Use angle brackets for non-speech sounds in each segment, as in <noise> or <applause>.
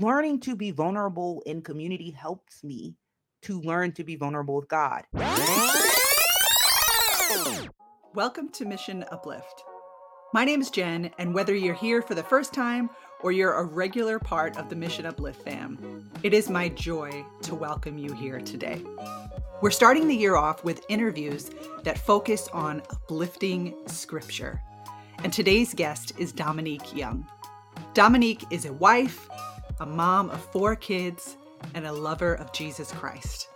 learning to be vulnerable in community helps me to learn to be vulnerable with God. Welcome to Mission Uplift. My name is Jen, and whether you're here for the first time or you're a regular part of the Mission Uplift fam, it is my joy to welcome you here today. We're starting the year off with interviews that focus on uplifting scripture. And today's guest is Dominique Young. Dominique is a wife, a mom of four kids, and a lover of Jesus Christ.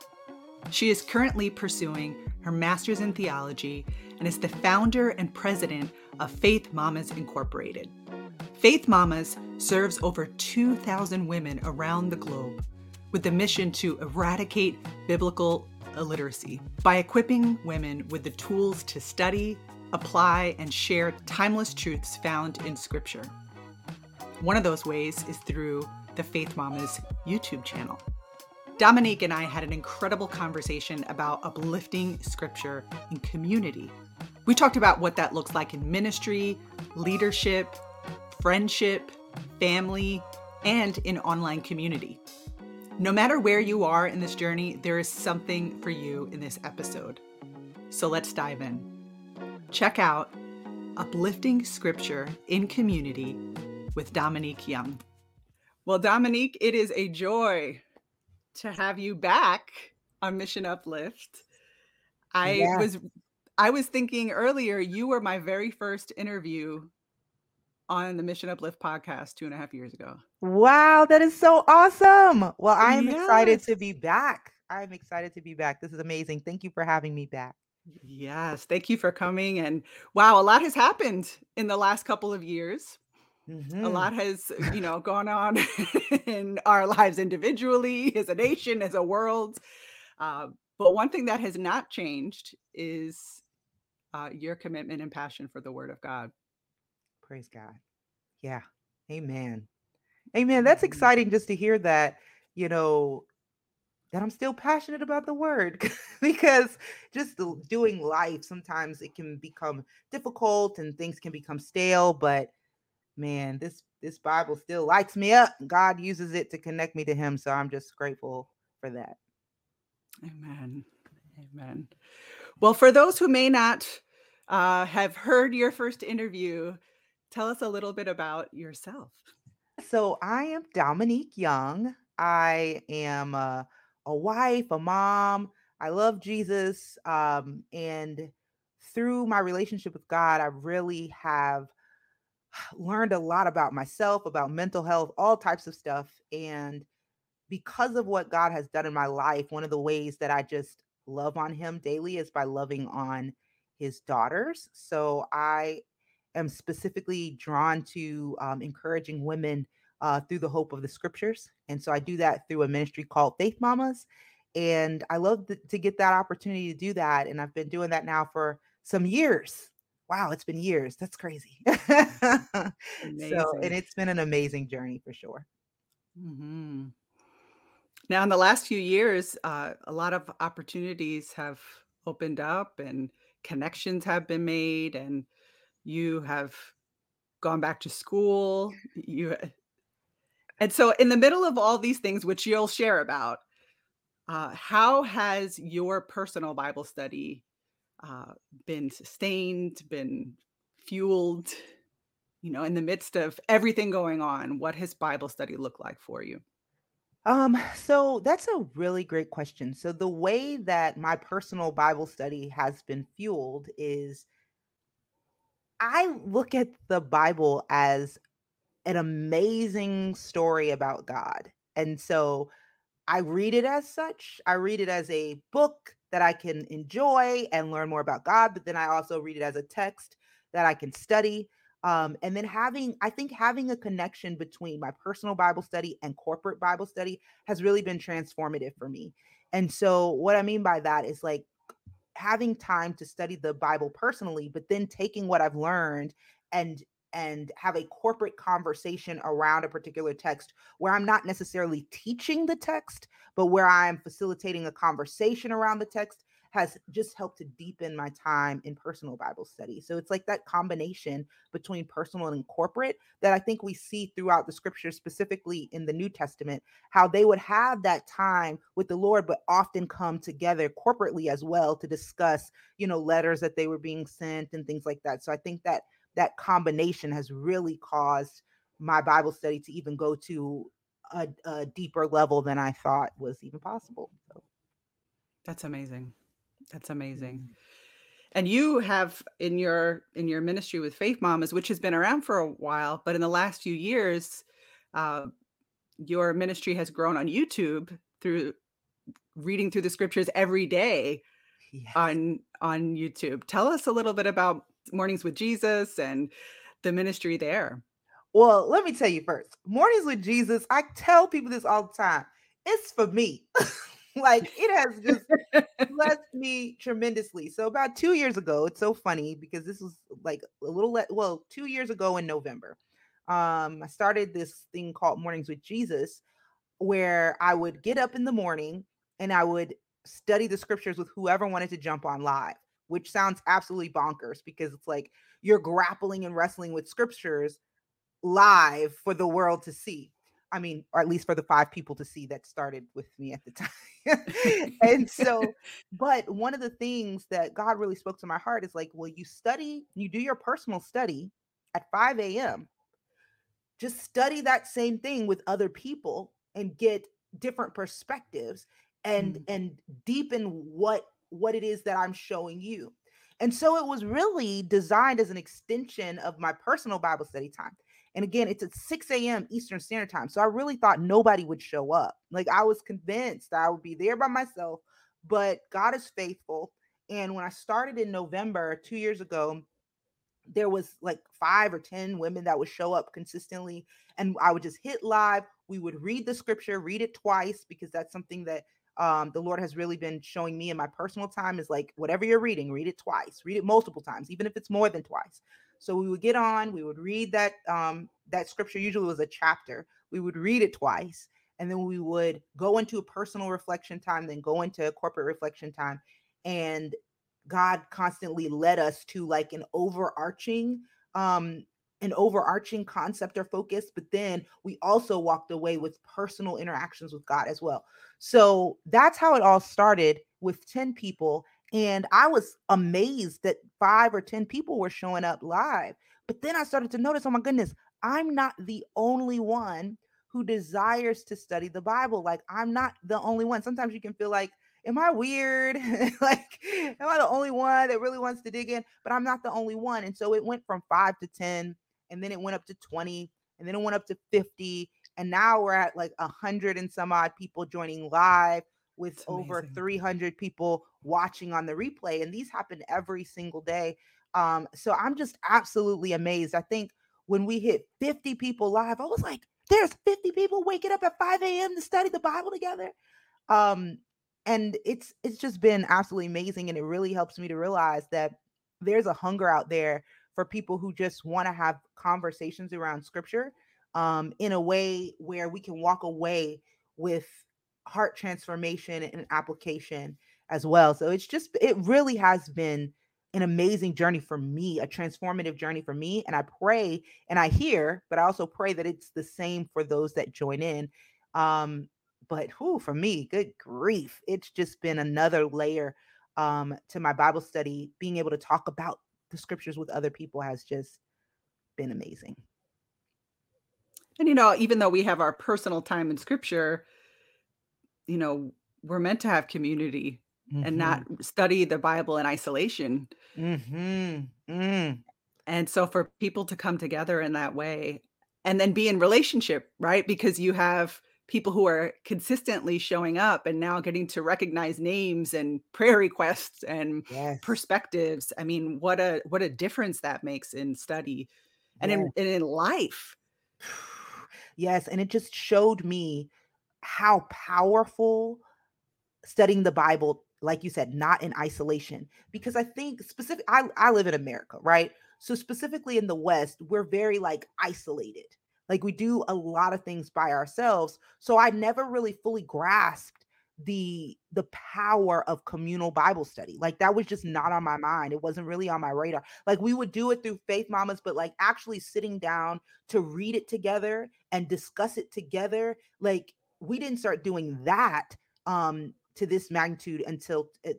She is currently pursuing her master's in theology and is the founder and president of Faith Mamas Incorporated. Faith Mamas serves over 2,000 women around the globe with the mission to eradicate biblical illiteracy by equipping women with the tools to study, apply, and share timeless truths found in Scripture. One of those ways is through the Faith Mamas YouTube channel. Dominique and I had an incredible conversation about uplifting Scripture in community. We talked about what that looks like in ministry, leadership, friendship, family, and in online community. No matter where you are in this journey, there is something for you in this episode. So let's dive in. Check out Uplifting Scripture in Community with Dominique Young. Well, Dominique, it is a joy to have you back on Mission Uplift. I yeah. was I was thinking earlier you were my very first interview on the Mission Uplift podcast two and a half years ago. Wow, that is so awesome. Well, I am yes. excited to be back. I'm excited to be back. This is amazing. Thank you for having me back. Yes, thank you for coming. And wow, a lot has happened in the last couple of years. Mm-hmm. A lot has, you know, gone on <laughs> in our lives individually, as a nation, as a world. Uh, but one thing that has not changed is uh, your commitment and passion for the Word of God. Praise God. Yeah. Amen. Amen. That's mm-hmm. exciting just to hear that, you know, that I'm still passionate about the word <laughs> because just doing life sometimes it can become difficult and things can become stale, but man, this this Bible still lights me up. God uses it to connect me to him, so I'm just grateful for that. Amen. Amen. Well, for those who may not uh, have heard your first interview, Tell us a little bit about yourself. So, I am Dominique Young. I am a, a wife, a mom. I love Jesus. Um, and through my relationship with God, I really have learned a lot about myself, about mental health, all types of stuff. And because of what God has done in my life, one of the ways that I just love on Him daily is by loving on His daughters. So I am specifically drawn to um, encouraging women uh, through the hope of the scriptures. And so I do that through a ministry called Faith Mamas. And I love th- to get that opportunity to do that. And I've been doing that now for some years. Wow, it's been years. That's crazy. <laughs> so, and it's been an amazing journey for sure. Mm-hmm. Now, in the last few years, uh, a lot of opportunities have opened up and connections have been made. And you have gone back to school you and so in the middle of all these things which you'll share about uh, how has your personal bible study uh, been sustained been fueled you know in the midst of everything going on what has bible study look like for you um so that's a really great question so the way that my personal bible study has been fueled is I look at the Bible as an amazing story about God. And so I read it as such. I read it as a book that I can enjoy and learn more about God, but then I also read it as a text that I can study. Um, and then having, I think having a connection between my personal Bible study and corporate Bible study has really been transformative for me. And so, what I mean by that is like having time to study the Bible personally, but then taking what I've learned and and have a corporate conversation around a particular text where I'm not necessarily teaching the text, but where I'm facilitating a conversation around the text has just helped to deepen my time in personal Bible study. So it's like that combination between personal and corporate that I think we see throughout the scriptures, specifically in the New Testament, how they would have that time with the Lord, but often come together corporately as well to discuss, you know, letters that they were being sent and things like that. So I think that that combination has really caused my Bible study to even go to a, a deeper level than I thought was even possible. So. That's amazing. That's amazing. Mm-hmm. And you have in your in your ministry with Faith Mamas, which has been around for a while, but in the last few years, uh, your ministry has grown on YouTube through reading through the scriptures every day yes. on on YouTube. Tell us a little bit about Mornings with Jesus and the ministry there. Well, let me tell you first. Mornings with Jesus, I tell people this all the time. It's for me. <laughs> like it has just <laughs> blessed me tremendously. So about 2 years ago, it's so funny because this was like a little le- well, 2 years ago in November. Um I started this thing called Mornings with Jesus where I would get up in the morning and I would study the scriptures with whoever wanted to jump on live, which sounds absolutely bonkers because it's like you're grappling and wrestling with scriptures live for the world to see. I mean, or at least for the five people to see that started with me at the time. <laughs> and so, but one of the things that God really spoke to my heart is like, well, you study, you do your personal study at 5 a.m. Just study that same thing with other people and get different perspectives and mm. and deepen what what it is that I'm showing you. And so it was really designed as an extension of my personal Bible study time. And again, it's at 6 a.m. Eastern Standard Time. So I really thought nobody would show up. Like I was convinced I would be there by myself, but God is faithful. And when I started in November two years ago, there was like five or 10 women that would show up consistently. And I would just hit live. We would read the scripture, read it twice, because that's something that um, the Lord has really been showing me in my personal time is like whatever you're reading, read it twice, read it multiple times, even if it's more than twice. So we would get on, we would read that um, that scripture. Usually was a chapter. We would read it twice, and then we would go into a personal reflection time, then go into a corporate reflection time, and God constantly led us to like an overarching um an overarching concept or focus, but then we also walked away with personal interactions with God as well. So that's how it all started with 10 people. And I was amazed that five or 10 people were showing up live. But then I started to notice, oh my goodness, I'm not the only one who desires to study the Bible. Like, I'm not the only one. Sometimes you can feel like, am I weird? <laughs> like, am I the only one that really wants to dig in? But I'm not the only one. And so it went from five to 10, and then it went up to 20, and then it went up to 50. And now we're at like a hundred and some odd people joining live with over 300 people watching on the replay. And these happen every single day. Um, so I'm just absolutely amazed. I think when we hit 50 people live, I was like, there's 50 people waking up at 5 a.m. to study the Bible together. Um, and it's it's just been absolutely amazing. And it really helps me to realize that there's a hunger out there for people who just want to have conversations around scripture um, in a way where we can walk away with heart transformation and application as well. So it's just, it really has been an amazing journey for me, a transformative journey for me. And I pray and I hear, but I also pray that it's the same for those that join in. Um, but who for me, good grief, it's just been another layer um, to my Bible study. Being able to talk about the scriptures with other people has just been amazing. And you know, even though we have our personal time in scripture, you know, we're meant to have community mm-hmm. and not study the Bible in isolation. Mm-hmm. Mm. And so for people to come together in that way and then be in relationship, right? Because you have people who are consistently showing up and now getting to recognize names and prayer requests and yes. perspectives. I mean, what a what a difference that makes in study and yes. in and in life. <sighs> Yes, and it just showed me how powerful studying the Bible, like you said, not in isolation. Because I think specific, I, I live in America, right? So specifically in the West, we're very like isolated. Like we do a lot of things by ourselves. So I never really fully grasped the the power of communal Bible study. Like that was just not on my mind. It wasn't really on my radar. Like we would do it through Faith Mamas, but like actually sitting down to read it together and discuss it together, like we didn't start doing that um to this magnitude until uh,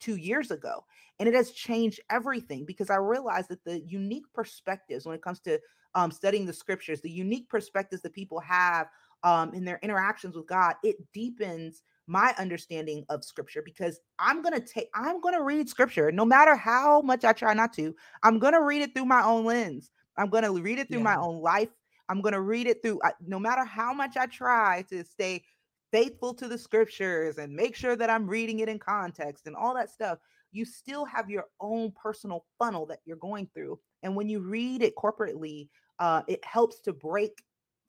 2 years ago. And it has changed everything because I realized that the unique perspectives when it comes to um studying the scriptures, the unique perspectives that people have um in their interactions with God, it deepens my understanding of scripture because I'm going to take I'm going to read scripture no matter how much I try not to. I'm going to read it through my own lens. I'm going to read it through Yeah. my own life. I'm going to read it through no matter how much I try to stay faithful to the scriptures and make sure that I'm reading it in context and all that stuff. You still have your own personal funnel that you're going through. And when you read it corporately, uh, it helps to break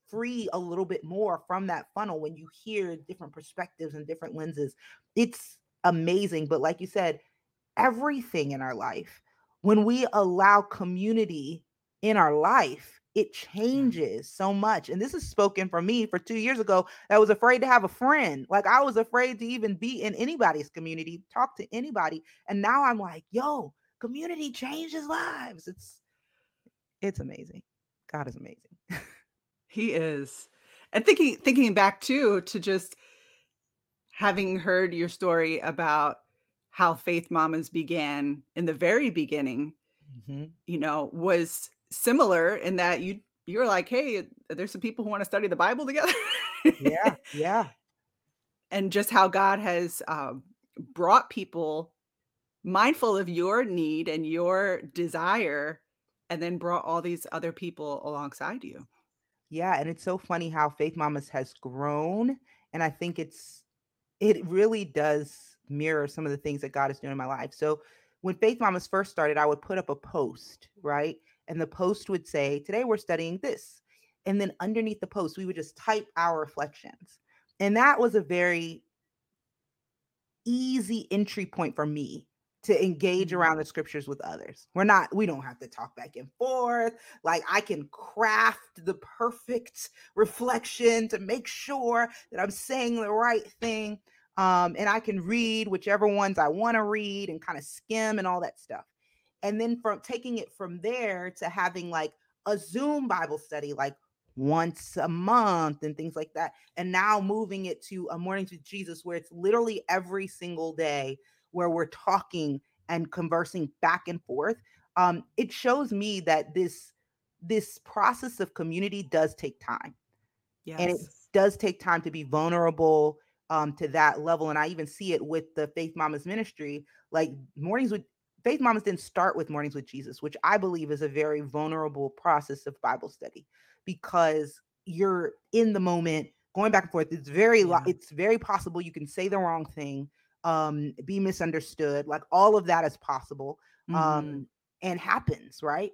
free a little bit more from that funnel when you hear different perspectives and different lenses. It's amazing. But like you said, everything in our life, when we allow community in our life, it changes so much. And this is spoken for me for two years ago that was afraid to have a friend. Like I was afraid to even be in anybody's community, talk to anybody. And now I'm like, yo, community changes lives. It's it's amazing. God is amazing. He is. And thinking thinking back too to just having heard your story about how Faith Mamas began in the very beginning, Mhm. you know, was similar in that you you were like, "Hey, there's some people who want to study the Bible together." Yeah, <laughs> yeah. and just how God has um, brought people mindful of your need and your desire, and then brought all these other people alongside you. Yeah, and it's so funny how Faith Mamas has grown, and I think it's it really does mirror some of the things that God is doing in my life. So when Faith Mamas first started, I would put up a post, right? And the post would say, "Today we're studying this." And then underneath the post, we would just type our reflections. And that was a very easy entry point for me to engage Mhm. around the scriptures with others. We're not, we don't have to talk back and forth. Like I can craft the perfect reflection to make sure that I'm saying the right thing. Um, and I can read whichever ones I want to read and kind of skim and all that stuff. And then from taking it from there to having like a Zoom Bible study, like once a month and things like that. And now moving it to a morning with Jesus, where it's literally every single day where we're talking and conversing back and forth. Um, it shows me that this this process of community does take time and it does take time to be vulnerable um, to that level. And I even see it with the Faith Mamas ministry. Like mornings with Faith Mamas didn't start with mornings with Jesus, which I believe is a very vulnerable process of Bible study because you're in the moment, going back and forth. It's very, Yeah. it's very possible you can say the wrong thing, um, be misunderstood. Like all of that is possible Mhm. um, and happens, right?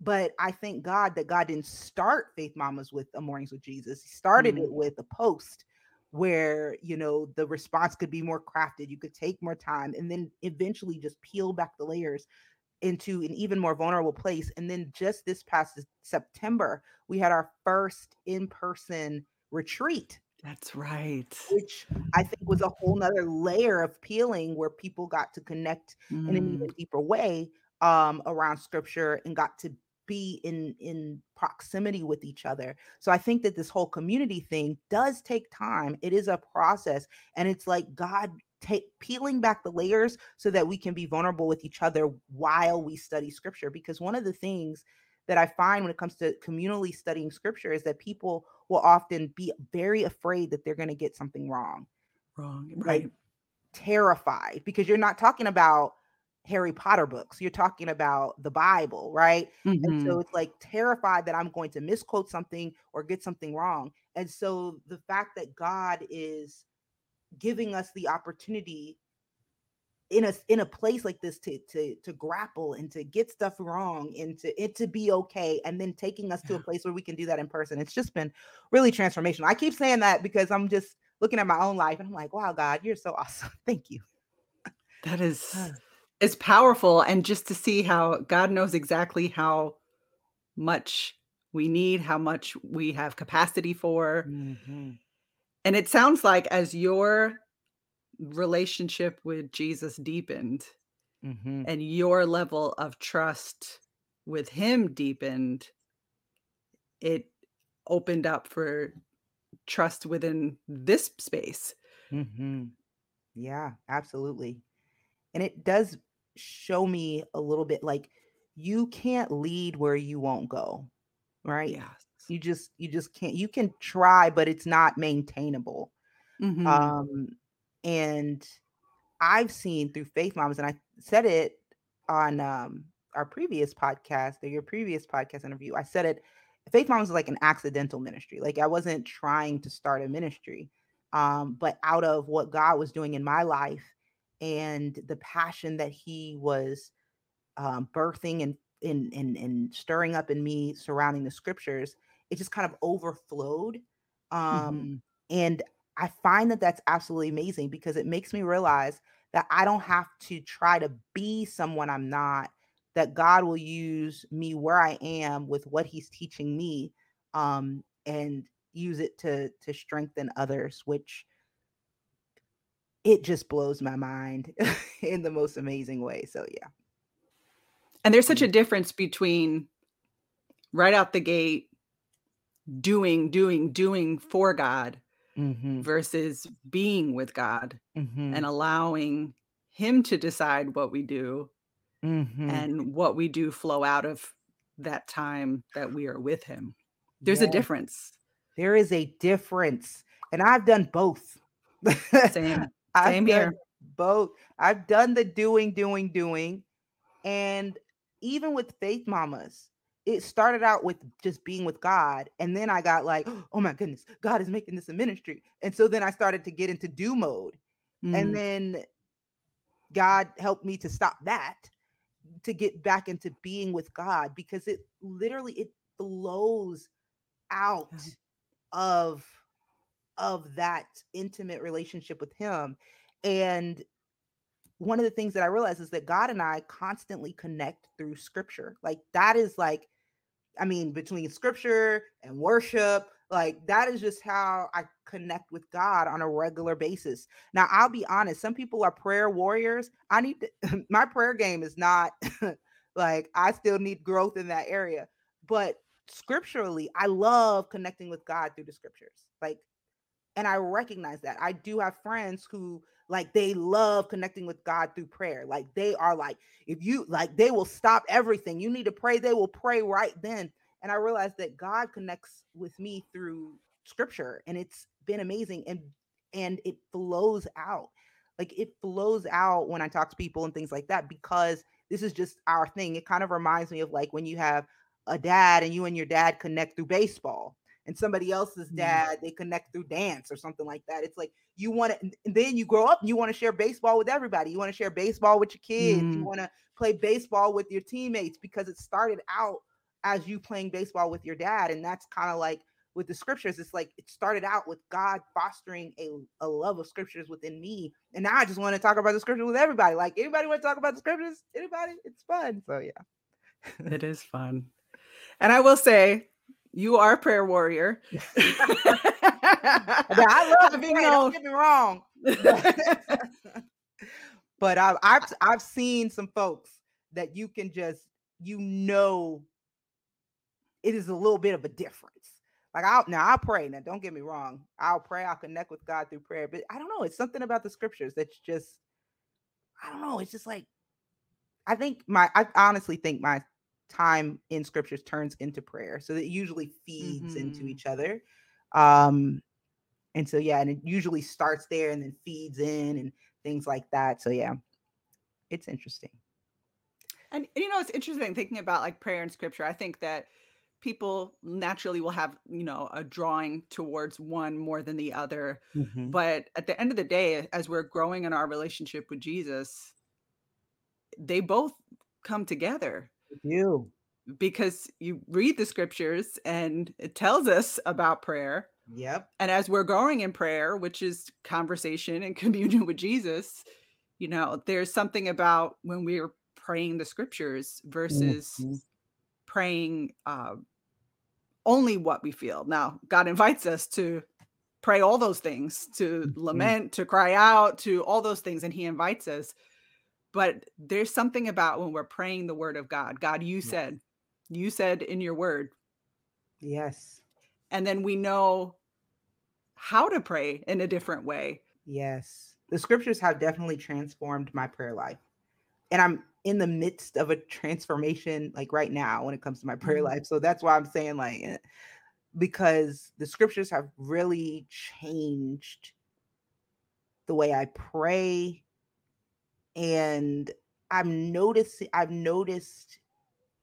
But I thank God that God didn't start Faith Mamas with a Mornings with Jesus. He started Mhm. it with a post where, you know, the response could be more crafted. You could take more time and then eventually just peel back the layers into an even more vulnerable place. And then just this past September, we had our first in person retreat That's right. which I think was a whole nother layer of peeling where people got to connect in an Mm. even deeper way um, around scripture and got to be in in proximity with each other. So I think that this whole community thing does take time. It is a process, and it's like God take peeling back the layers so that we can be vulnerable with each other while we study scripture. Because one of the things that I find when it comes to communally studying scripture is that people will often be very afraid that they're going to get something wrong, Wrong. like Right. terrified, because you're not talking about Harry Potter books, you're talking about the Bible, right? And so Mhm. it's like terrified that I'm going to misquote something or get something wrong. And so the fact that God is giving us the opportunity in a in a place like this to to to grapple and to get stuff wrong and to it to be okay and then taking us to a place where we can do that in person it's just been really transformational i keep saying that because i'm just looking at my own life and i'm like wow god you're so awesome <laughs> thank you That is <sighs> is powerful and just to see how God knows exactly how much we need, how much we have capacity for. Mhm. And it sounds like as you're relationship with Jesus deepened Mhm. and your level of trust with him deepened, it opened up for trust within this space. Mhm. Yeah, absolutely. And it does show me a little bit like you can't lead where you won't go, right? Yes. You just you just can't you can try, but it's not maintainable. Mhm. Um, and I've seen through Faith Moms, and I said it on um, our previous podcast or your previous podcast interview. I said it. Faith Moms is like an accidental ministry. Like I wasn't trying to start a ministry, um, but out of what God was doing in my life and the passion that He was um, birthing and, and and and stirring up in me surrounding the scriptures, it just kind of overflowed. Um, Mhm. and I find that that's absolutely amazing because it makes me realize that I don't have to try to be someone I'm not, that God will use me where I am with what he's teaching me um and use it to to strengthen others, which it just blows my mind <laughs> in the most amazing way. So yeah. And there's such Mm. a difference between right out the gate doing, doing, doing for God Mhm. versus being with God Mhm. and allowing him to decide what we do Mhm. and what we do flow out of that time that we are with him. There's a difference. There is a difference, and I've done both. <laughs> Same. I've Same here. both. I've done the doing, doing, doing, and even with Faith Mamas, it started out with just being with God, and then I got like, <gasps> "Oh my goodness, God is making this a ministry," and so then I started to get into do mode, and Mm. then God helped me to stop that, to get back into being with God because it literally it flows out Yeah. of of that intimate relationship with him and one of the things that i realized is that god and i constantly connect through scripture like that is like i mean between scripture and worship like that is just how i connect with god on a regular basis. Now i'll be honest some people are prayer warriors i need to <laughs> my prayer game is not <laughs> like i still need growth in that area but scripturally i love connecting with god through the scriptures like and I recognize that. I do have friends who like they love connecting with God through prayer. Like they are like, if you like, they will stop everything. You need to pray, they will pray right then. And I realized that God connects with me through scripture and it's been amazing and and it flows out. Like it flows out when I talk to people and things like that because this is just our thing. It kind of reminds me of like when you have a dad and you and your dad connect through baseball and somebody else's Mm. dad they connect through dance or something like that. It's like you want to then you grow up and you want to share baseball with everybody. You want to share baseball with your kids. You Mm. want to play baseball with your teammates because it started out as you playing baseball with your dad and that's kind of like with the scriptures it's like it started out with god fostering a, a love of scriptures within me and now i just want to talk about the scriptures with everybody. Like anybody want to talk about the scriptures? Anybody? It's fun. So yeah. It is fun. <laughs> And I will say, you are a prayer warrior. <laughs> <laughs> I love to Having pray, known- don't get me wrong. <laughs> but I've I've I've seen some folks that you can just you know it is a little bit of a difference. Like I'll now I'll pray. Now don't get me wrong. I'll pray, I'll connect with God through prayer. But I don't know. It's something about the scriptures that's just I don't know. It's just like I think my I honestly think my time in scriptures turns into prayer. So it usually feeds into Mhm. each other. Um and so yeah, and it usually starts there and then feeds in and things like that. So yeah, it's interesting. And you know, it's interesting thinking about like prayer and scripture. I think that people naturally will have, you know, a drawing towards one more than the other. Mhm. But at the end of the day, as we're growing in our relationship with Jesus, they both come together You. because you read the scriptures and it tells us about prayer. Yep. And as we're growing in prayer, which is conversation and <laughs> communion with Jesus, you know, there's something about when we're praying the scriptures versus Mhm. praying uh, only what we feel. Now, God invites us to pray all those things, to Mhm. lament, to cry out, to all those things, and he invites us. But there's something about when we're praying the word of God. God, you Yes. said, you said in your word, Yes. and then we know how to pray in a different way. Yes. The scriptures have definitely transformed my prayer life. And I'm in the midst of a transformation like right now when it comes to my prayer Mhm. life. So that's why I'm saying like eh, because the scriptures have really changed the way I pray and I'm noticing I've noticed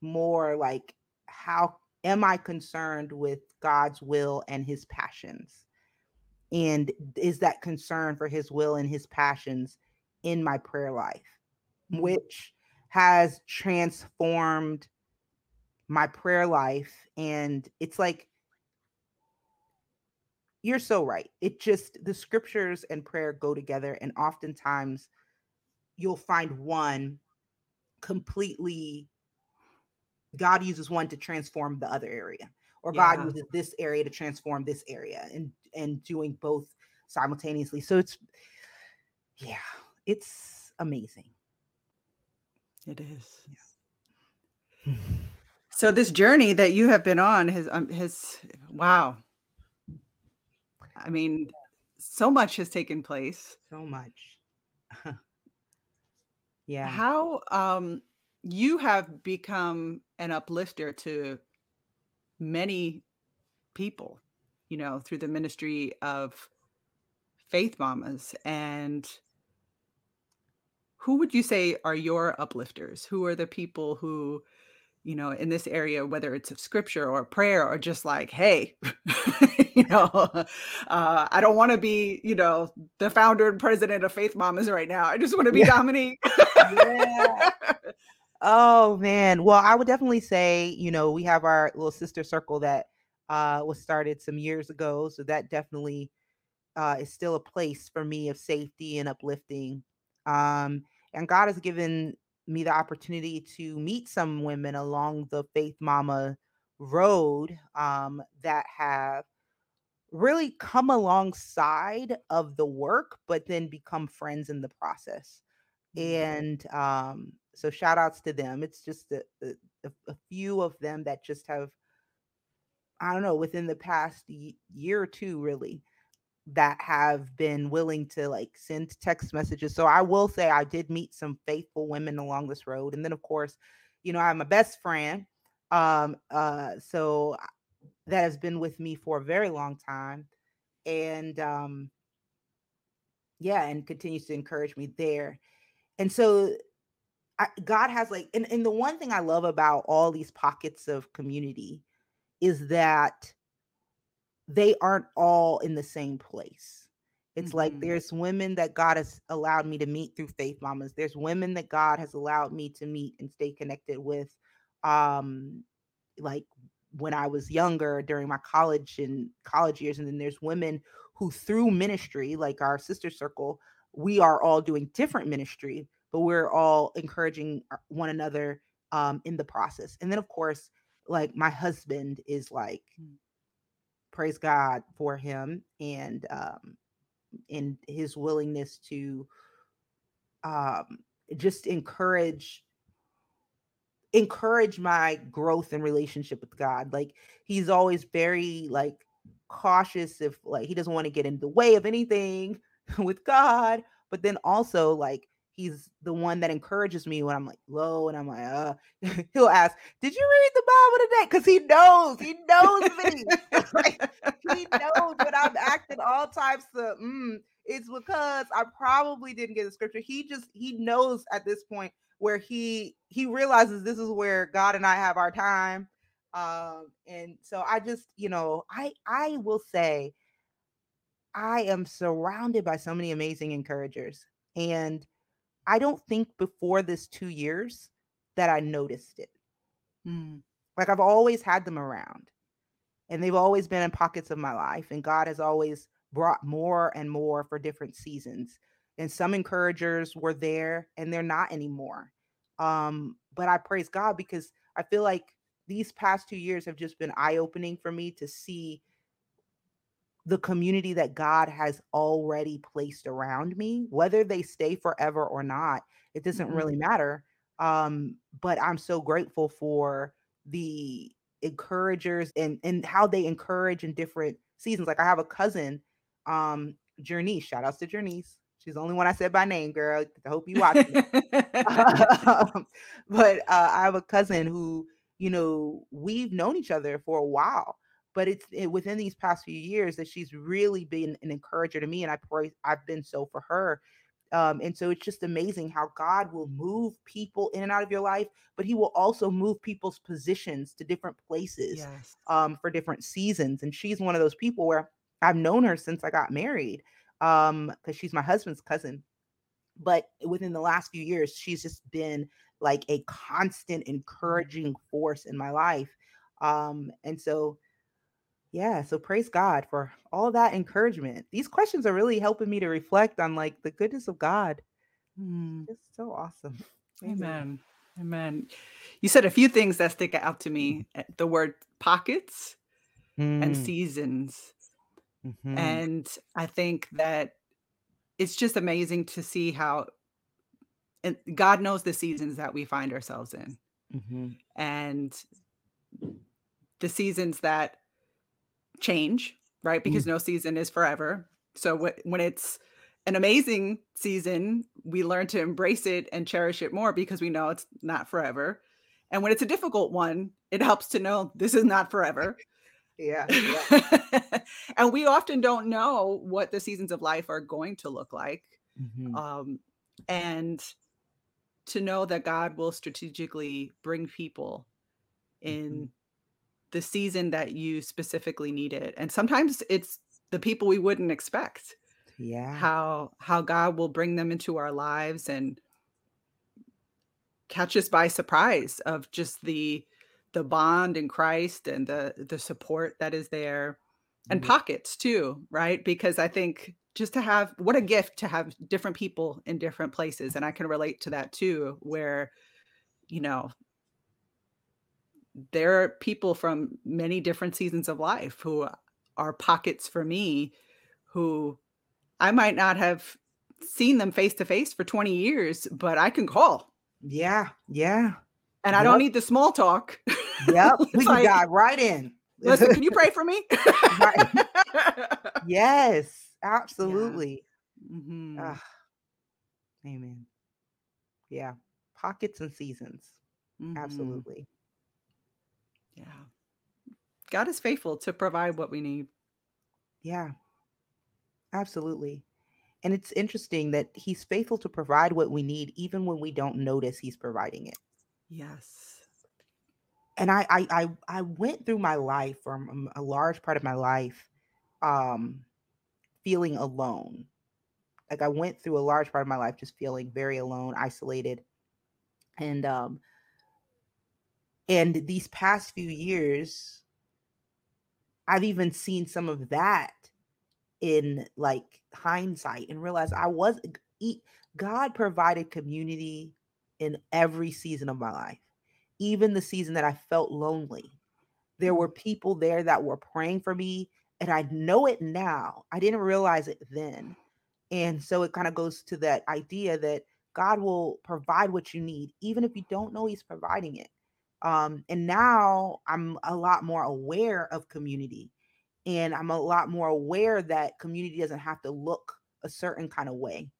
more like how am I concerned with God's will and his passions? And is that concern for his will and his passions in my prayer life, Mm. which has transformed my prayer life. And it's like, you're so right. It just, the scriptures and prayer go together. And oftentimes you'll find one completely, God uses one to transform the other area or God Yeah. uses this area to transform this area and and doing both simultaneously. So it's yeah, it's amazing. It is. <sighs> So this journey that you have been on has um, has wow. I mean, so much has taken place. So much. Yeah. How um you have become an uplifter to many people, you know, through the ministry of faith mamas and who would you say are your uplifters? Who are the people who, you know, in this area, whether it's of scripture or prayer or just like, hey, <laughs> you know, uh, I don't want to be, you know, the founder and president of Faith Mamas right now. I just want to be Yeah. Dominique. Yeah. Oh man. Well, I would definitely say, you know, we have our little sister circle that uh was started some years ago. So that definitely uh is still a place for me of safety and uplifting. Um and God has given me the opportunity to meet some women along the Faith Mama road um that have really come alongside of the work but then become friends in the process Mm. and um so shout outs to them it's just a, a, a few of them that just have i don't know within the past year or two really that have been willing to like send text messages. So i will say i did meet some faithful women along this road and then of course you know i have my best friend um uh so that has been with me for a very long time and um yeah and continues to encourage me there. And so I, God has like, and, and the one thing I love about all these pockets of community is that they aren't all in the same place. It's like Mhm. there's women that God has allowed me to meet through Faith Mamas. There's women that God has allowed me to meet and stay connected with. Um, like when I was younger during my college and college years. And then there's women who through ministry, like our sister circle, we are all doing different ministry, but we're all encouraging one another um in the process. And then of course, like my husband is like Mm. Praise God for him and um in his willingness to um just encourage encourage my growth and relationship with God. Like he's always very like cautious if like he doesn't want to get in the way of anything <laughs> with God, but then also like he's the one that encourages me when I'm like low and I'm like uh <laughs> he'll ask, "Did you read the Bible today?" cuz he knows, he knows me. <laughs> Like, he knows when I'm acting all types of mm, it's because I probably didn't get the scripture. He just he knows at this point where he he realizes this is where God and I have our time. Um, and so I just, you know, I I will say I am surrounded by so many amazing encouragers. And I don't think before this two years that I noticed it. Mm. Like I've always had them around and they've always been in pockets of my life and god has always brought more and more for different seasons and some encouragers were there and they're not anymore um but i praise god because i feel like these past two years have just been eye-opening for me to see the community that God has already placed around me, whether they stay forever or not, it doesn't Mhm. really matter. Um, but I'm so grateful for the encouragers and and how they encourage in different seasons. Like I have a cousin, um, Journeys. Shout outs to Journeys. She's the only one I said by name, girl. I hope you watch <laughs> Um, but uh, I have a cousin who, you know, we've known each other for a while, but it's it, within these past few years that she's really been an encourager to me, and I pray I've been so for her. Um, and so it's just amazing how God will move people in and out of your life, but He will also move people's positions to different places Yes. um, for different seasons. And she's one of those people where I've known her since I got married um, because she's my husband's cousin but within the last few years she's just been like a constant encouraging force in my life um and so yeah so praise god for all that encouragement these questions are really helping me to reflect on like the goodness of god Mm. it's so awesome Amen. Amen. You said a few things that stick out to me. eh, The word pockets and Mm, seasons. mhm, And I think that it's just amazing to see how and God knows the seasons that we find ourselves in. mhm, And the seasons that change, right? Because mm, no season is forever. So wh- when it's an amazing season, we learn to embrace it and cherish it more because we know it's not forever. And when it's a difficult one, it helps to know this is not forever. <laughs> yeah yeah <laughs> and we often don't know what the seasons of life are going to look like. mhm, Um, and to know that God will strategically bring people in mhm. The season that you specifically need it. And sometimes it's the people we wouldn't expect. yeah How how God will bring them into our lives and catch us by surprise of just the the bond in Christ and the the support that is there and yeah pockets too, right? Because I think just to have what a gift to have different people in different places and I can relate to that too where you know there are people from many different seasons of life who are pockets for me who I might not have seen them face to face for 20 years, but I can call yeah yeah and I don't need the small talk. yep <laughs> we can like, dive right in listen, can <laughs> you pray for me? right <laughs> yes yeah. absolutely hmm Ah, amen. Yeah. Pockets and seasons. hmm Absolutely. Yeah. God is faithful to provide what we need. Yeah. Absolutely. And it's interesting that he's faithful to provide what we need even when we don't notice he's providing it. Yes. And I I I, I went through my life from a large part of my life um feeling alone. Like I went through a large part of my life just feeling very alone, isolated. And um and these past few years I've even seen some of that in like hindsight and realized I was God provided community in every season of my life. Even the season that I felt lonely. There were people there that were praying for me and I know it now. I didn't realize it then. And so it kind of goes to that idea that God will provide what you need even if you don't know he's providing it. Um and now I'm a lot more aware of community and I'm a lot more aware that community doesn't have to look a certain kind of way,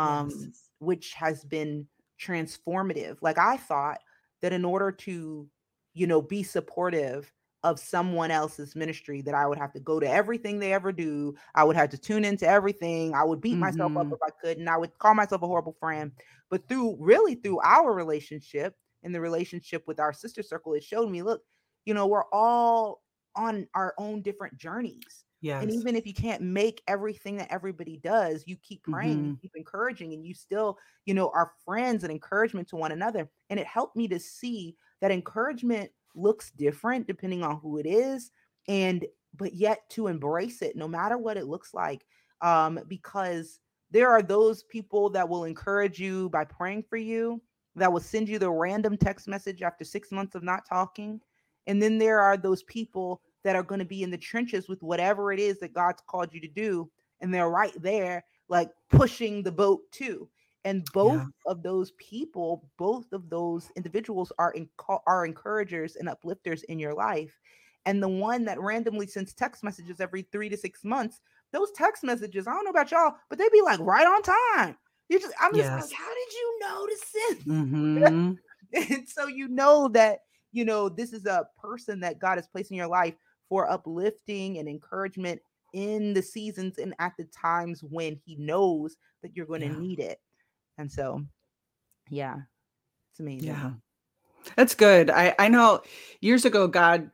Yes. um, which has been transformative. Like I thought that in order to, you know, be supportive of someone else's ministry, that I would have to go to everything they ever do. I would have to tune into everything. I would beat myself up hmm if I could, and I would call myself a horrible friend. But through really through our relationship and the relationship with our sister circle, it showed me, look, you know, we're all on our own different journeys. And even if you can't make everything that everybody does, you keep praying, you hmm keep encouraging, and you still, you know, are friends and encouragement to one another. And it helped me to see that encouragement looks different depending on who it is, and but yet to embrace it no matter what it looks like. Um, because there are those people that will encourage you by praying for you, that will send you the random text message after six months of not talking. And then there are those people that are going to be in the trenches with whatever it is that God's called you to do. And they're right there, like pushing the boat too. And both yeah. of those people, both of those individuals are in, are encouragers and uplifters in your life. And the one that randomly sends text messages every three to six months, those text messages, I don't know about y'all, but they be like right on time. You just, I'm just yes. like, how did you notice it? <laughs> Mm-hmm. and so you know that, you know, this is a person that God has placed in your life for uplifting and encouragement in the seasons and at the times when he knows that you're going to yeah. need it. And so, yeah, it's amazing. Yeah. That's good. I I know years ago God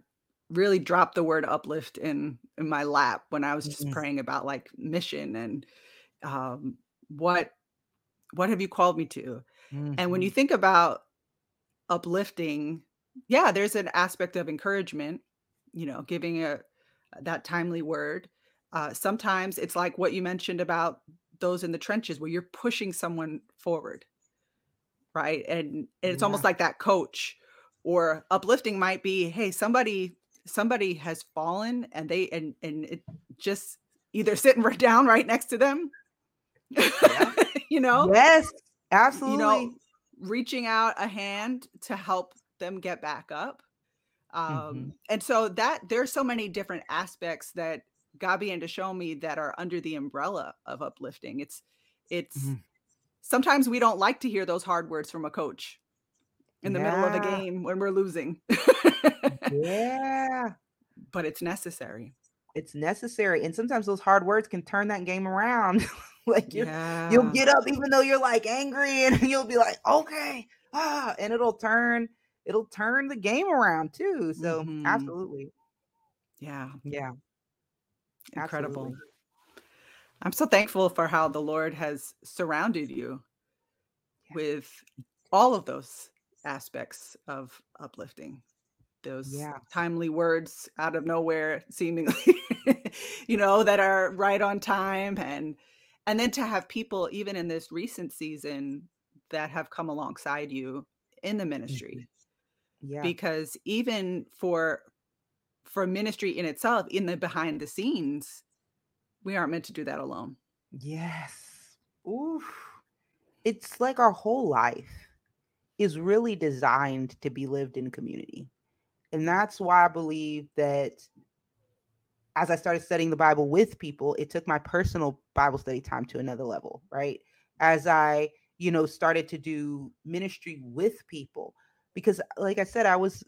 really dropped the word uplift in in my lap when I was just mm-hmm. praying about like mission and um what what have you called me to? Mm-hmm. And when you mm-hmm. think about uplifting, yeah, there's an aspect of encouragement, you know, giving a that timely word. Uh, sometimes it's like what you mentioned about those in the trenches where you're pushing someone forward, right? And, and it's yeah. almost like that coach or uplifting might be, hey, somebody somebody has fallen and they and and it just either <laughs> sitting right down right next to them yeah. You know? Yes absolutely you know reaching out a hand to help them get back up um mm-hmm. and so that there's so many different aspects that god began to show me that are under the umbrella of uplifting. It's it's mm-hmm. sometimes we don't like to hear those hard words from a coach in the yeah. middle of the game when we're losing. Yeah. <laughs> But it's necessary. It's necessary and sometimes those hard words can turn that game around <laughs> <laughs> like you yeah. you'll get up even though you're like angry and <laughs> you'll be like okay ah and it'll turn it'll turn the game around too so mm-hmm. absolutely yeah yeah incredible absolutely. i'm so thankful for how the lord has surrounded you yeah. with all of those aspects of uplifting those yeah. timely words out of nowhere seemingly <laughs> you know that are right on time and and then to have people even in this recent season that have come alongside you in the ministry mm-hmm. yeah because even for for ministry in itself in the behind the scenes we aren't meant to do that alone yes Oof. it's like our whole life is really designed to be lived in community and that's why I believe that as I started studying the Bible with people, it took my personal Bible study time to another level, right? As I, you know, started to do ministry with people because like I said I was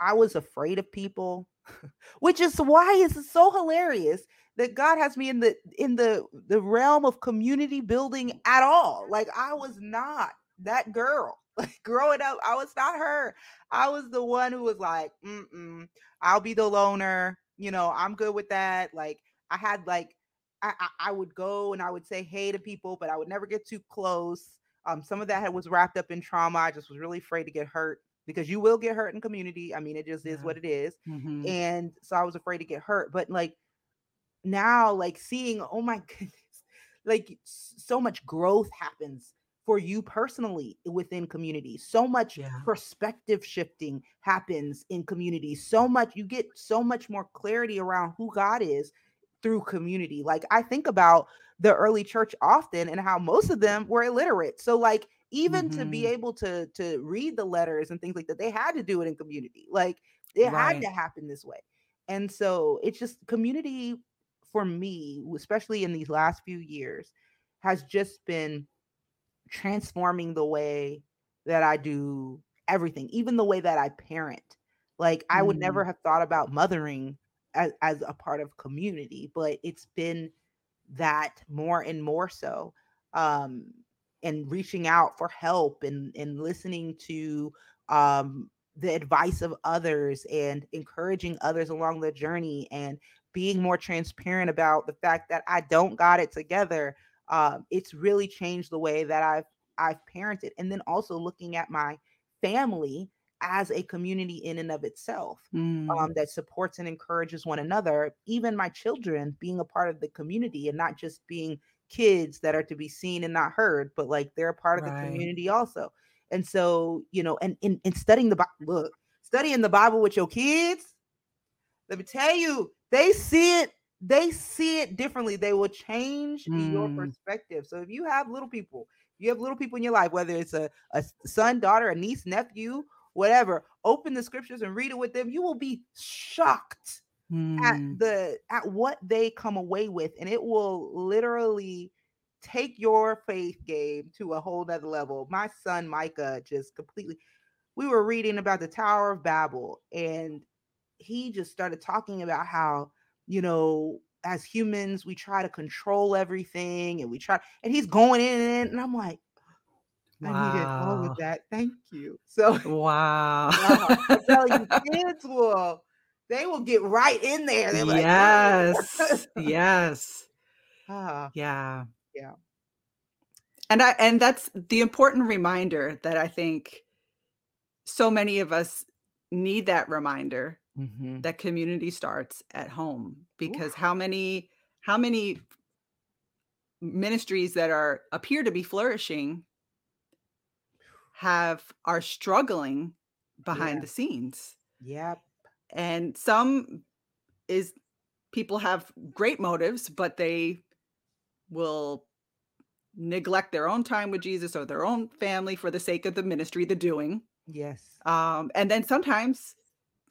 I was afraid of people, <laughs> which is why it's so hilarious that God has me in the in the the realm of community building at all. Like I was not that girl. <laughs> Like growing up, I was not her. I was the one who was like, mm I'll be the loner. You know, I'm good with that. Like I had like I, I, I would go and I would say hey to people, but I would never get too close. Um, some of that was wrapped up in trauma. I just was really afraid to get hurt because you will get hurt in community. I mean, it just yeah. is what it is. Mm-hmm. And so I was afraid to get hurt. But like now, like seeing, oh my <laughs> goodness, like so much growth happens for you personally within community. So much yeah. perspective shifting happens in community. So much you get so much more clarity around who God is through community. Like I think about the early church often and how most of them were illiterate. So like even mm-hmm. to be mm-hmm. able to to read the letters and things like that, they had to do it in community. Like it right. had to happen this way. And so it's just community for me, especially in these last few years, has just been transforming the way that I do everything, even the way that I parent. Like I would never mm. have thought about mothering as, as a part of community, but it's been that more and more so. Um, and reaching out for help and and listening to um the advice of others and encouraging others along the journey and being more transparent about the fact that I don't got it together um, it's really changed the way that I've I've parented, and then also looking at my family as a community in and of itself mm. um, that supports and encourages one another. Even my children being a part of the community and not just being kids that are to be seen and not heard, but like they're a part of right. the community also. And so, you know, and in, in studying the Bible, look, studying the Bible with your kids, let me tell you, they see it, they see it differently. They will change mm. your perspective. So if you have little people, you have little people in your life, whether it's a, a son, daughter, a niece, nephew, whatever, open the scriptures and read it with them. You will be shocked mm. at hmm. the at what they come away with, and it will literally take your faith game to a whole nother level. My son Micah just completely we were reading about the Tower of Babel, and he just started talking about how, you know, as humans, we try to control everything and we try, and he's going in, and I'm like, I wow. needed all of that. Thank you. So <laughs> wow. wow I tell you, <laughs> kids will they will get right in there. They're like, yes, <laughs> yes. Uh, yeah. Yeah. And I and that's the important reminder that I think so many of us need that reminder mm-hmm. that community starts at home because Ooh. how many how many ministries that are appear to be flourishing have are struggling behind yeah. the scenes. Yep. And some is people have great motives, but they will neglect their own time with Jesus or their own family for the sake of the ministry, the doing. Yes. Um, and then sometimes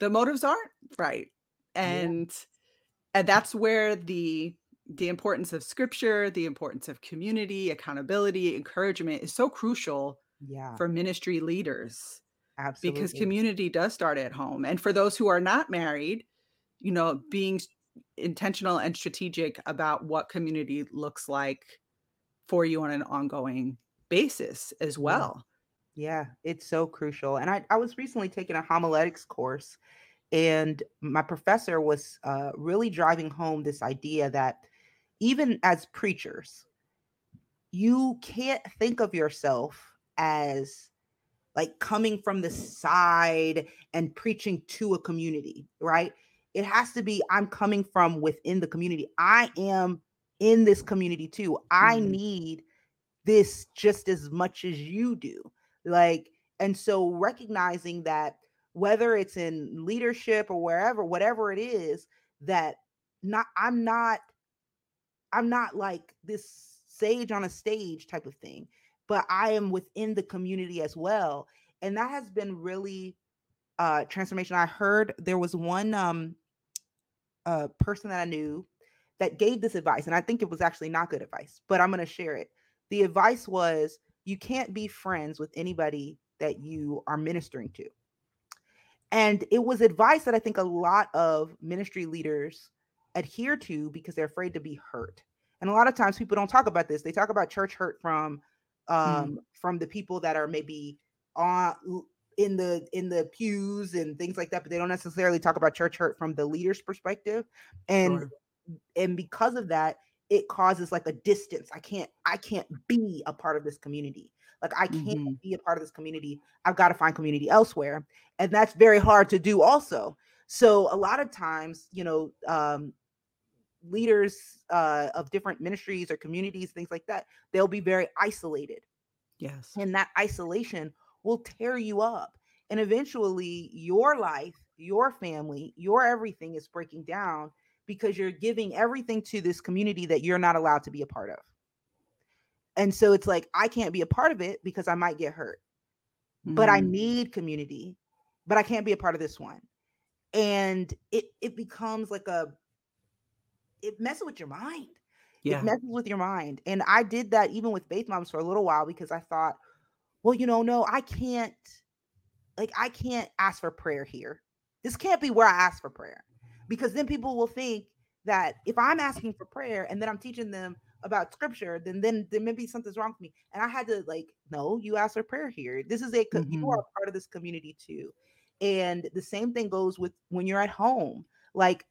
the motives aren't right. And yeah. and that's where the the importance of scripture, the importance of community, accountability, encouragement is so crucial yeah. for ministry leaders. Absolutely. Because community does start at home. And for those who are not married, you know, being intentional and strategic about what community looks like for you on an ongoing basis as well. Yeah, it's so crucial. And I, I was recently taking a homiletics course, and my professor was uh, really driving home this idea that even as preachers, you can't think of yourself as like coming from the side and preaching to a community, right? It has to be I'm coming from within the community. I am in this community too. I mm-hmm. need this just as much as you do. Like, and so recognizing that whether it's in leadership or wherever, whatever it is, that not I'm not I'm not like this sage on a stage type of thing, but I am within the community as well. And that has been really uh transformation. I heard there was one um uh person that I knew that gave this advice, and I think it was actually not good advice, but I'm going to share it. The advice was you can't be friends with anybody that you are ministering to. And it was advice that I think a lot of ministry leaders adhere to because they're afraid to be hurt. And a lot of times people don't talk about this. They talk about church hurt from. Um mm. from the people that are maybe on in the in the pews and things like that, but they don't necessarily talk about church hurt from the leader's perspective. And sure and because of that it causes like a distance i can't i can't be a part of this community like i can't mm-hmm. be a part of this community i've got to find community elsewhere and that's very hard to do also so a lot of times you know um leaders uh of different ministries or communities things like that they'll be very isolated yes and that isolation will tear you up and eventually your life your family your everything is breaking down because you're giving everything to this community that you're not allowed to be a part of. And so it's like, I can't be a part of it because I might get hurt, mm. but I mm. need community, but I can't be a part of this one. And it, it becomes like a, it messes with your mind. Yeah. It messes with your mind. And I did that even with Faith Moms for a little while because I thought, well, you know, no, I can't, like, I can't ask for prayer here. This can't be where I ask for prayer because then people will think that if I'm asking for prayer and then I'm teaching them about scripture, then then then maybe something's wrong with me. And I had to like, no, you ask for prayer here. This is a mm-hmm. you are part of this community too. And the same thing goes with when you're at home. Like,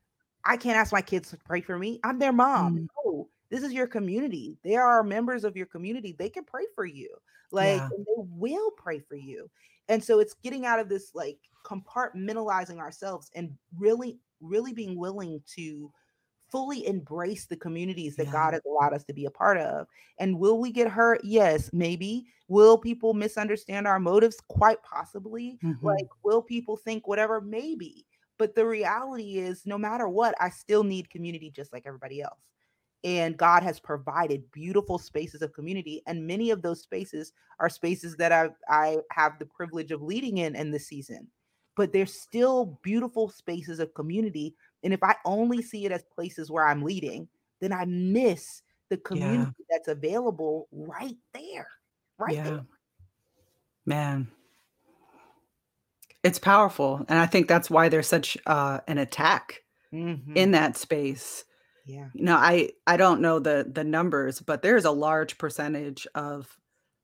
I can't ask my kids to pray for me. I'm their mom. Mm-hmm. No, this is your community. They are members of your community. They can pray for you. Like, yeah. they will pray for you. And so it's getting out of this like compartmentalizing ourselves and really really being willing to fully embrace the communities that yeah. God has allowed us to be a part of. And will we get hurt? Yes, maybe. Will people misunderstand our motives? Quite possibly. Mm-hmm. Like, will people think whatever? Maybe. But the reality is, no matter what, I still need community just like everybody else. And God has provided beautiful spaces of community. And many of those spaces are spaces that I, I have the privilege of leading in in this season. But they're still beautiful spaces of community. And if I only see it as places where I'm leading, then I miss the community Yeah. that's available right there. Right Yeah. there. Man. It's powerful. And I think that's why there's such uh, an attack Mhm. in that space. Yeah. You know, I I don't know the the numbers, but there's a large percentage of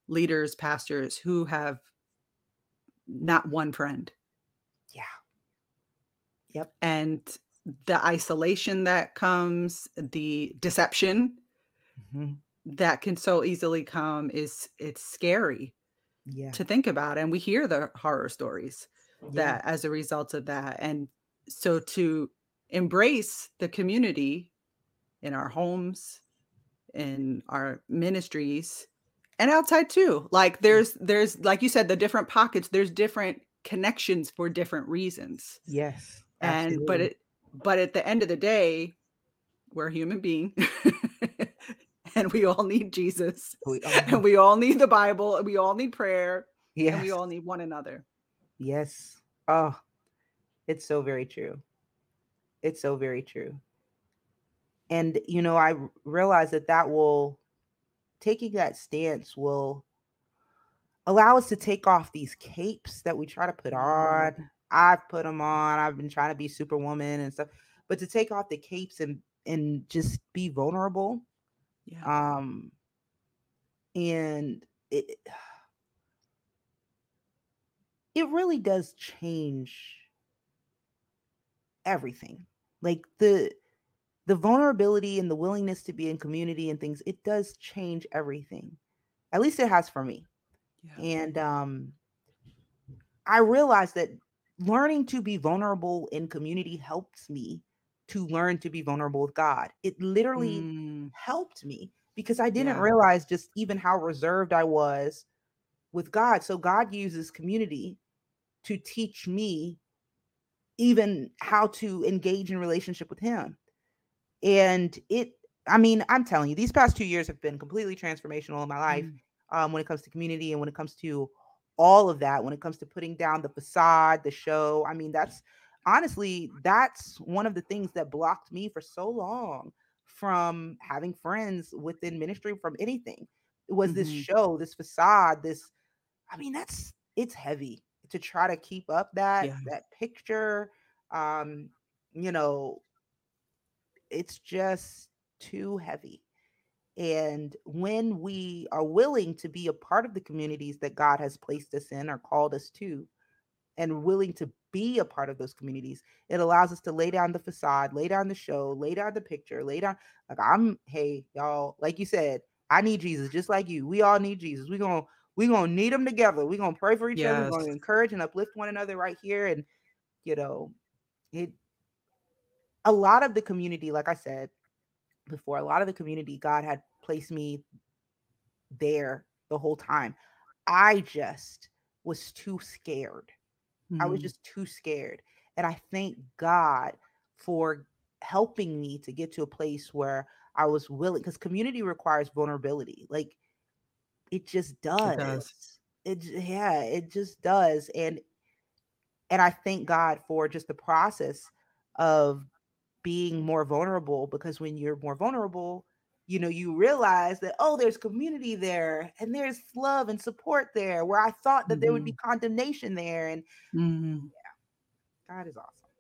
leaders, pastors who have not one friend. Yeah. Yep. And the isolation that comes, the deception Mhm. that can so easily come is it's scary Yeah. to think about. And we hear the horror stories Yeah. that as a result of that. And so to embrace the community in our homes, in our ministries, and outside too. Like there's there's like you said, the different pockets, there's different connections for different reasons. Yes. And but it but at the end of the day, we're a human being. <laughs> and we all need Jesus. We <laughs> all And we all need the Bible, and we all need prayer, and we all need one another. Yes. Oh, it's so very true. It's so very true. And, you know, I realize that that will, taking that stance will allow us to take off these capes that we try to put Mhm. on. I've put them on. I've been trying to be superwoman and stuff, but to take off the capes and and just be vulnerable. Yeah. Um, and it it really does change everything. Like the the vulnerability and the willingness to be in community and things, it does change everything. At least it has for me. Yeah. And um I realized that learning to be vulnerable in community helps me to learn to be vulnerable with God. It literally Mm, helped me because I didn't yeah. realize just even how reserved I was with God. So God uses community to teach me even how to engage in relationship with him. And it I mean, I'm telling you, these past 2 years have been completely transformational in my life Mm, um, when it comes to community and when it comes to all of that, when it comes to putting down the facade, the show. I mean, that's honestly, that's one of the things that blocked me for so long from having friends within ministry from anything. It was this mhm. show, this facade, this, I mean, that's it's heavy to try to keep up that Yeah. that picture. Um, you know, it's just too heavy. And when we are willing to be a part of the communities that God has placed us in or called us to, and willing to be a part of those communities, it allows us to lay down the facade, lay down the show, lay down the picture, lay down. Like I'm, hey, y'all, like you said, I need Jesus just like you. We all need Jesus. We're gonna we're gonna need them together. We're gonna pray for each other. We're gonna encourage and uplift one another right here. And you know, it a lot of the community, like I said before, a lot of the community, God had placed me there the whole time. I just was too scared. I was Mhm. just too scared. And I thank God for helping me to get to a place where I was willing because community requires vulnerability. Like it just It does. does. It yeah, it just does. And and I thank God for just the process of being more vulnerable because when you're more vulnerable, you know, you realize that oh, there's community there and there's love and support there where I thought that there would be Mhm. condemnation there and Mhm. God is awesome.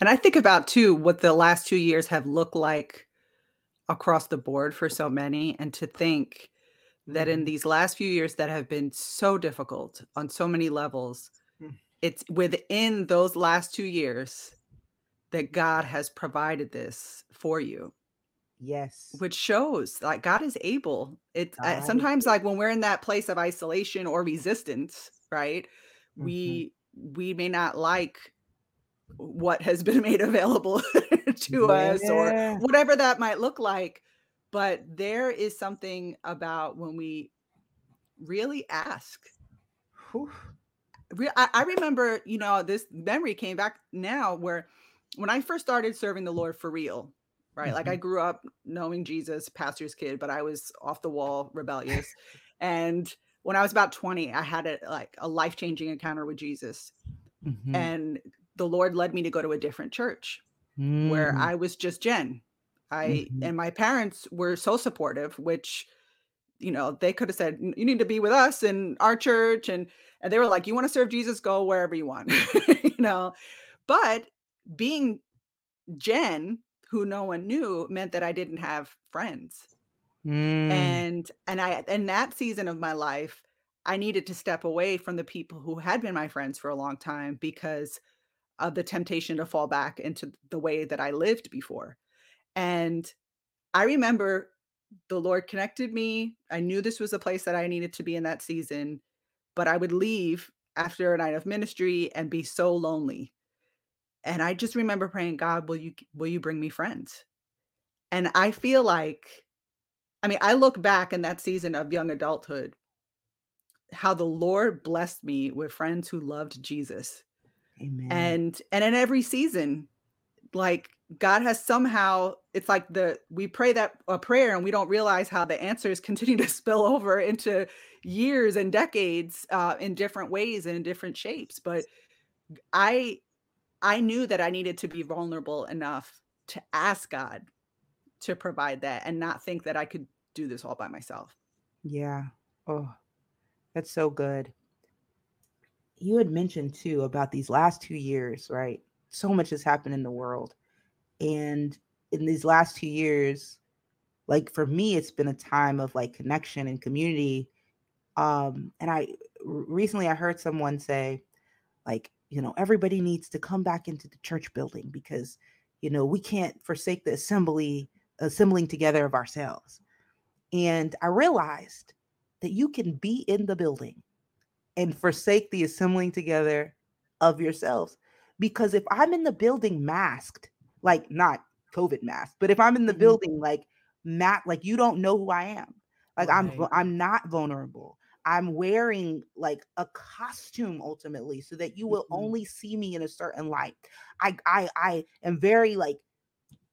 And I think about too what the last 2 years have looked like across the board for so many, and to think that in Mhm. these last few years that have been so difficult on so many levels, Mm. it's within those last 2 years that God has provided this for you, Yes. which shows like God is able. It uh, sometimes like when we're in that place of isolation or resistance, right? Mhm. We we may not like what has been <laughs> made available to us or whatever that might look like. But there is something about when we really ask, Whew. I, I remember, you know, this memory came back now where when I first started serving the Lord for real, right? Like I Mhm. grew up knowing Jesus, pastor's kid, but I was off the wall, rebellious. And when I was about 20, I had a like a life-changing encounter with Jesus. Mhm. And the Lord led me to go to a different church where Mm. I was just Jen. I Mhm. and my parents were so supportive, which you know, they could have said, "You need to be with us in our church," and and they were like, "You wanna serve Jesus? Go wherever you want." <laughs> You know? But being Jen, who no one knew, meant that I didn't have friends. Mm. And and I in that season of my life, I needed to step away from the people who had been my friends for a long time because of the temptation to fall back into the way that I lived before. And I remember the Lord connected me. I knew this was a place that I needed to be in that season, but I would leave after a night of ministry and be so lonely. And I just remember praying, God, will you will you bring me friends? And I feel like I mean, I look back in that season of young adulthood, how the Lord blessed me with friends who loved Jesus. Amen. And and in every season, like God has somehow it's like the we pray that a prayer and we don't realize how the answers <laughs> continue to spill over into years and decades uh, in different ways and in different shapes. But I I knew that I needed to be vulnerable enough to ask God to provide that and not think that I could do this all by myself. Yeah. Oh, that's so good. You had mentioned too about these last 2 years, right? So much has happened in the world. And in these last 2 years, like for me, it's been a time of like connection and community. Um, and I recently I heard someone say, like, you know, everybody needs to come back into the church building because, you know, we can't forsake the assembly, assembling together of ourselves. And I realized that you can be in the building and forsake the assembling together of yourselves. Because if I'm in the building masked, like not COVID masked, but if I'm in the Mhm. building like mat, like you don't know who I am, like I'm I'm not vulnerable. I'm wearing like a costume ultimately, so that you will Mhm. only see me in a certain light. I I I am very like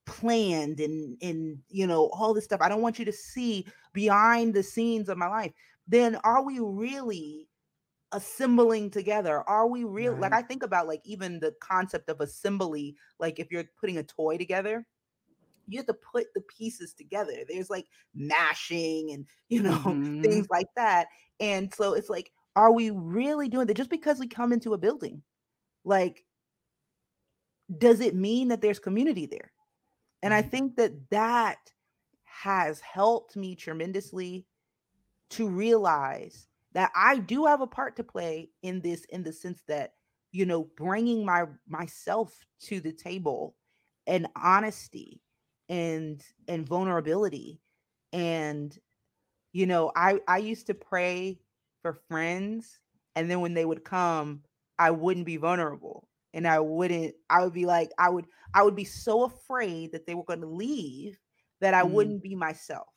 planned and and you know all this stuff. I don't want you to see behind the scenes of my life. Then are we really assembling together? Are we real? Like I think about like even the concept of assembly, like if you're putting a toy together, you have to put the pieces together. There's like mashing and you know <laughs> things Mhm. like that. And so it's like, are we really doing that? Just because we come into a building, like, does it mean that there's community there? And I think that that has helped me tremendously to realize that I do have a part to play in this in the sense that you know bringing my myself to the table and honesty and and vulnerability. And you know I I used to pray for friends and then when they would come I wouldn't be vulnerable. And I wouldn't I would be like I would I would be so afraid that they were going to leave that I Mm. wouldn't be myself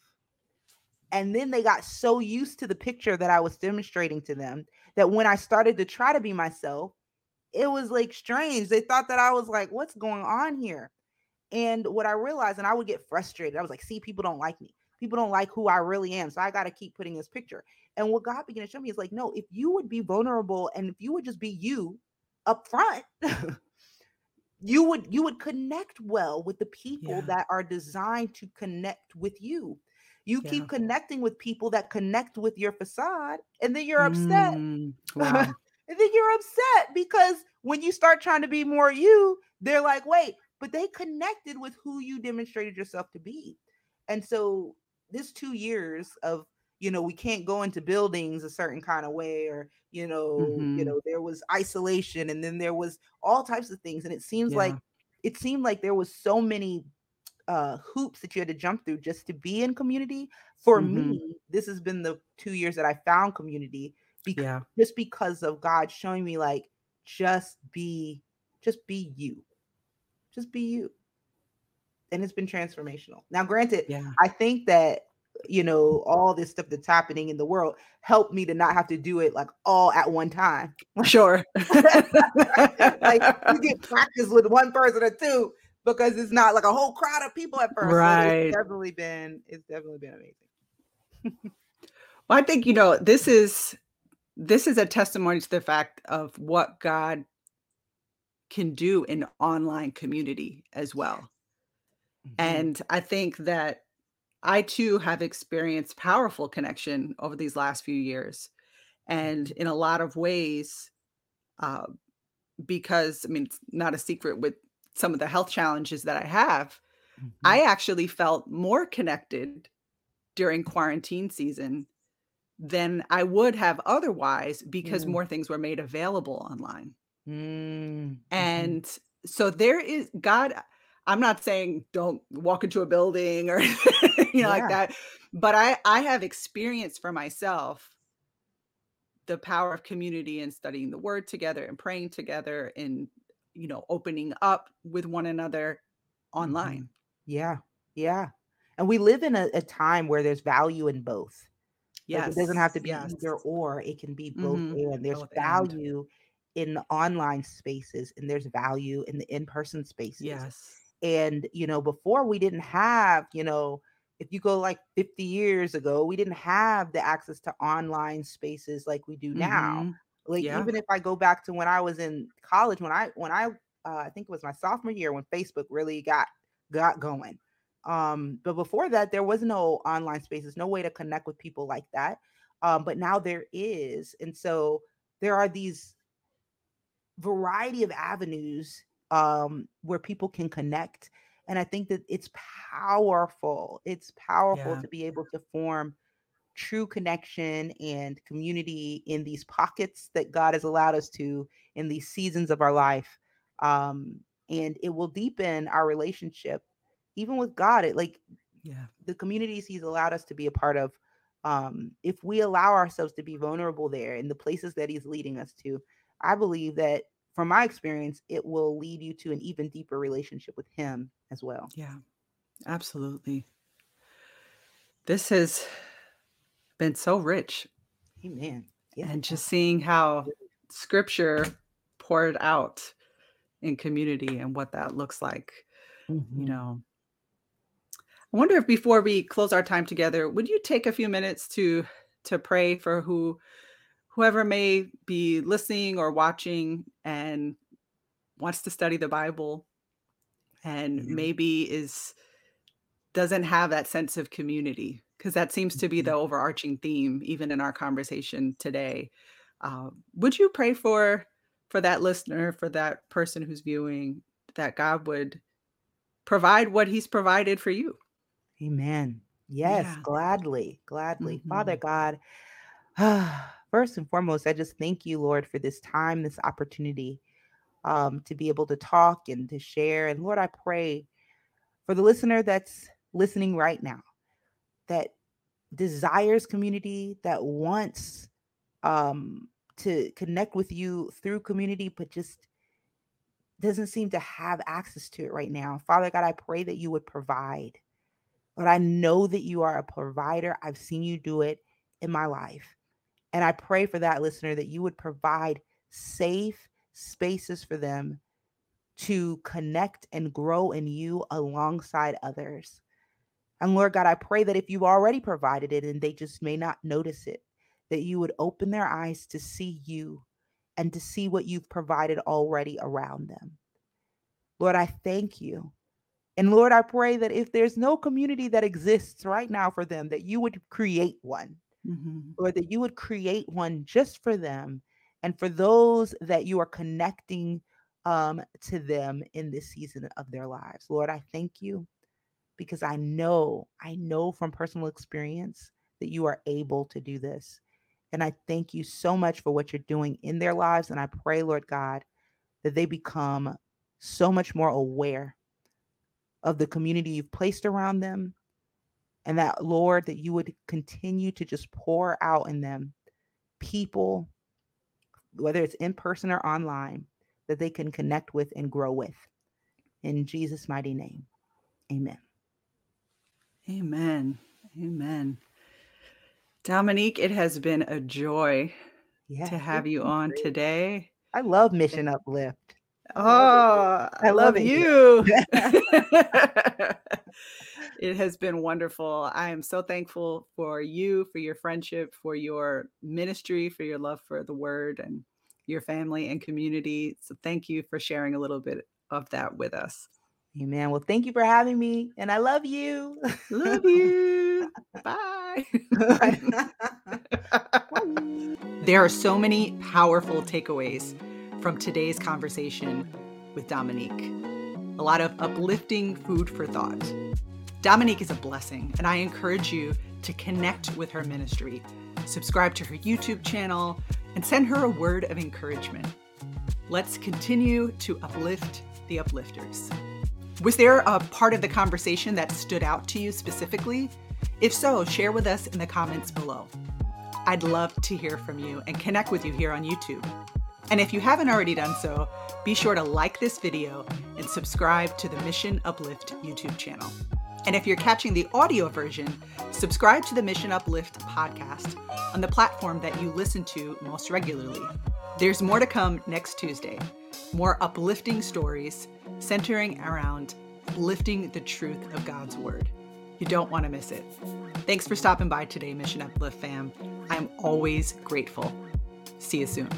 and then they got so used to the picture that I was demonstrating to them that when I started to try to be myself, it was like strange. They thought that I was like, what's going on here? And what I realized, and I would get frustrated, I was like, see, people don't like me. People don't like who I really am. So I got to keep putting this picture. And what God began to show me is like, no, if you would be vulnerable and if you would just be you up front, <laughs> you would you would connect well with the people Yeah. that are designed to connect with you. You Yeah. keep connecting with people that connect with your facade, and then you're upset. Mm. <laughs> and then you're upset because when you start trying to be more you, they're like, wait, but they connected with who you demonstrated yourself to be. And so this two years of you know we can't go into buildings a certain kind of way or you know you Mhm. know there was isolation and then there was all types of things and it seems like it seemed like there was so many uh hoops that you had to jump through just to be in community for Mhm. me this has been the two years that i found community because Yeah. just because of god showing me like just be just be you just be you and it's been transformational now granted Yeah. i think that you know, all this stuff that's happening in the world helped me to not have to do it like all at one time. Sure. <laughs> like you <laughs> get practice with one person or two because it's not like a whole crowd of people at first. Right. So it's definitely been it's definitely been amazing. <laughs> well, I think you know this is this is a testimony to the fact of what God can do in online community as well. Mm-hmm. And I think that I too have experienced powerful connection over these last few years. And mm-hmm. in a lot of ways, uh, because I mean, it's not a secret with some of the health challenges that I have, mm-hmm. I actually felt more connected during quarantine season than I would have otherwise because mm. more things were made available online. Mm. And so there is God. I'm not saying don't walk into a building or <laughs> you know yeah. like that, but I I have experienced for myself the power of community and studying the word together and praying together and you know opening up with one another online. Mm-hmm. Yeah, yeah, and we live in a, a time where there's value in both. Yes. Like it doesn't have to be yes. either or, it can be both mm-hmm. and. There's both value and. in the online spaces and there's value in the in-person spaces. Yes. And you know, before we didn't have, you know, if you go like 50 years ago, we didn't have the access to online spaces like we do now. Mm-hmm. Like yeah. even if I go back to when I was in college, when I when I uh, I think it was my sophomore year when Facebook really got got going. Um, but before that, there was no online spaces, no way to connect with people like that. Um, but now there is. And so there are these variety of avenues um, where people can connect. And I think that it's powerful. It's powerful yeah. to be able to form true connection and community in these pockets that God has allowed us to in these seasons of our life. Um, and it will deepen our relationship even with God, it like yeah, the communities He's allowed us to be a part of. Um, if we allow ourselves to be vulnerable there in the places that He's leading us to, I believe that from my experience, it will lead you to an even deeper relationship with Him as well. Yeah, absolutely. This has been so rich. Amen. Yeah. And just seeing how scripture poured out in community and what that looks like. Mm-hmm. You know, I wonder if before we close our time together, would you take a few minutes to to pray for who whoever may be listening or watching and wants to study the Bible and mm-hmm. maybe is doesn't have that sense of community because that seems to be the mm-hmm. overarching theme even in our conversation today. Uh, would you pray for for that listener, for that person who's viewing, that God would provide what He's provided for you? Amen. Yes, Yeah. gladly, gladly. Father hmm God, <sighs> first and foremost, I just thank you, Lord, for this time, this opportunity um, to be able to talk and to share. And Lord, I pray for the listener that's listening right now that desires community, that wants um, to connect with you through community, but just doesn't seem to have access to it right now. Father God, I pray that you would provide. But I know that you are a provider. I've seen you do it in my life. And I pray for that listener that you would provide safe spaces for them to connect and grow in you alongside others. And Lord God, I pray that if you've already provided it and they just may not notice it, that you would open their eyes to see you and to see what you've provided already around them. Lord, I thank you and Lord, I pray that if there's no community that exists right now for them, that you would create one, mm-hmm. or that you would create one just for them and for those that you are connecting um, to them in this season of their lives. Lord, I thank you because I know, I know from personal experience that you are able to do this. And I thank you so much for what you're doing in their lives. And I pray, Lord God, that they become so much more aware of the community you've placed around them. And that, Lord, that you would continue to just pour out in them people, whether it's in person or online, that they can connect with and grow with. In Jesus' mighty name, amen. Amen. Amen. Dominique, it has been a joy Yeah, to have you on great. today. I love Mission Uplift. Oh, I love Oh. I I love love it you. <laughs> <laughs> it has been wonderful. I am so thankful for you, for your friendship, for your ministry, for your love for the word and your family and community. So thank you for sharing a little bit of that with us. Amen. Well, thank you for having me, and I love you. Love you. <laughs> Bye. There are so many powerful takeaways from today's conversation with Dominique. A lot of uplifting food for thought. Dominique is a blessing, and I encourage you to connect with her ministry, subscribe to her YouTube channel, and send her a word of encouragement. Let's continue to uplift the uplifters. Was there a part of the conversation that stood out to you specifically? If so, share with us in the comments below. I'd love to hear from you and connect with you here on YouTube. And if you haven't already done so, be sure to like this video and subscribe to the Mission Uplift YouTube channel. And if you're catching the audio version, subscribe to the Mission Uplift podcast on the platform that you listen to most regularly. There's more to come next Tuesday. More uplifting stories centering around lifting the truth of God's Word. You don't want to miss it. Thanks for stopping by today, Mission Uplift fam. I'm always grateful. See you soon.